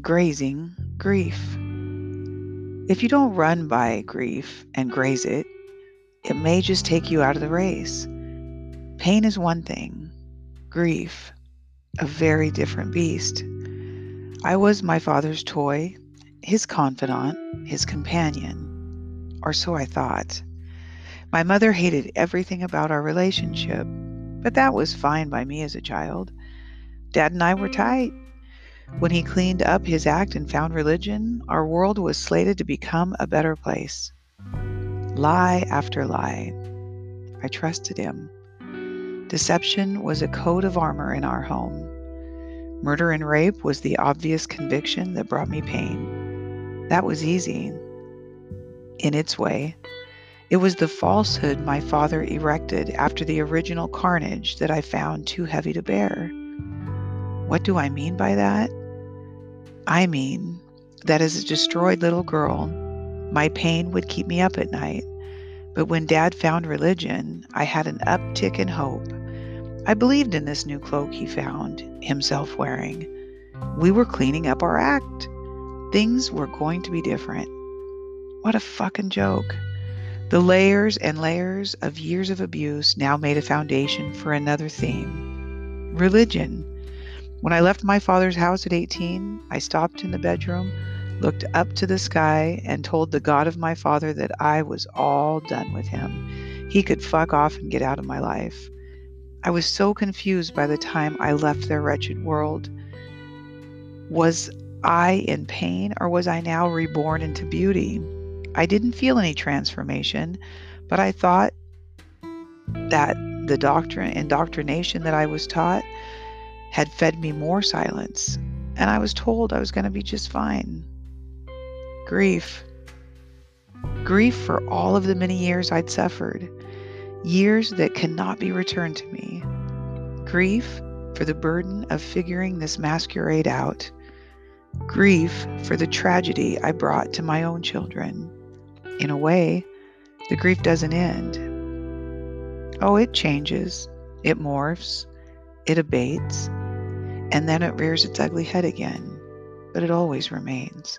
grazing grief. If you don't run by grief and graze it, it may just take you out of the race. Pain is one thing, grief, a very different beast. I was my father's toy, his confidant, his companion, or so I thought. My mother hated everything about our relationship, but that was fine by me as a child. Dad and I were tight. When he cleaned up his act and found religion, our world was slated to become a better place. Lie after lie. I trusted him. Deception was a coat of armor in our home. Murder and rape was the obvious conviction that brought me pain. That was easy, in its way. It was the falsehood my father erected after the original carnage that I found too heavy to bear. What do I mean by that? I mean that as a destroyed little girl, my pain would keep me up at night. But when Dad found religion, I had an uptick in hope. I believed in this new cloak he found himself wearing. We were cleaning up our act. Things were going to be different. What a fucking joke. The layers and layers of years of abuse now made a foundation for another theme religion. When I left my father's house at 18, I stopped in the bedroom, looked up to the sky, and told the God of my father that I was all done with him. He could fuck off and get out of my life. I was so confused by the time I left their wretched world. Was I in pain, or was I now reborn into beauty? I didn't feel any transformation, but I thought that the doctrine indoctrination that I was taught had fed me more silence, and I was told I was going to be just fine. Grief. Grief for all of the many years I'd suffered, years that cannot be returned to me. Grief for the burden of figuring this masquerade out. Grief for the tragedy I brought to my own children in a way, the grief doesn't end. Oh, it changes, it morphs, it abates, and then it rears its ugly head again, but it always remains.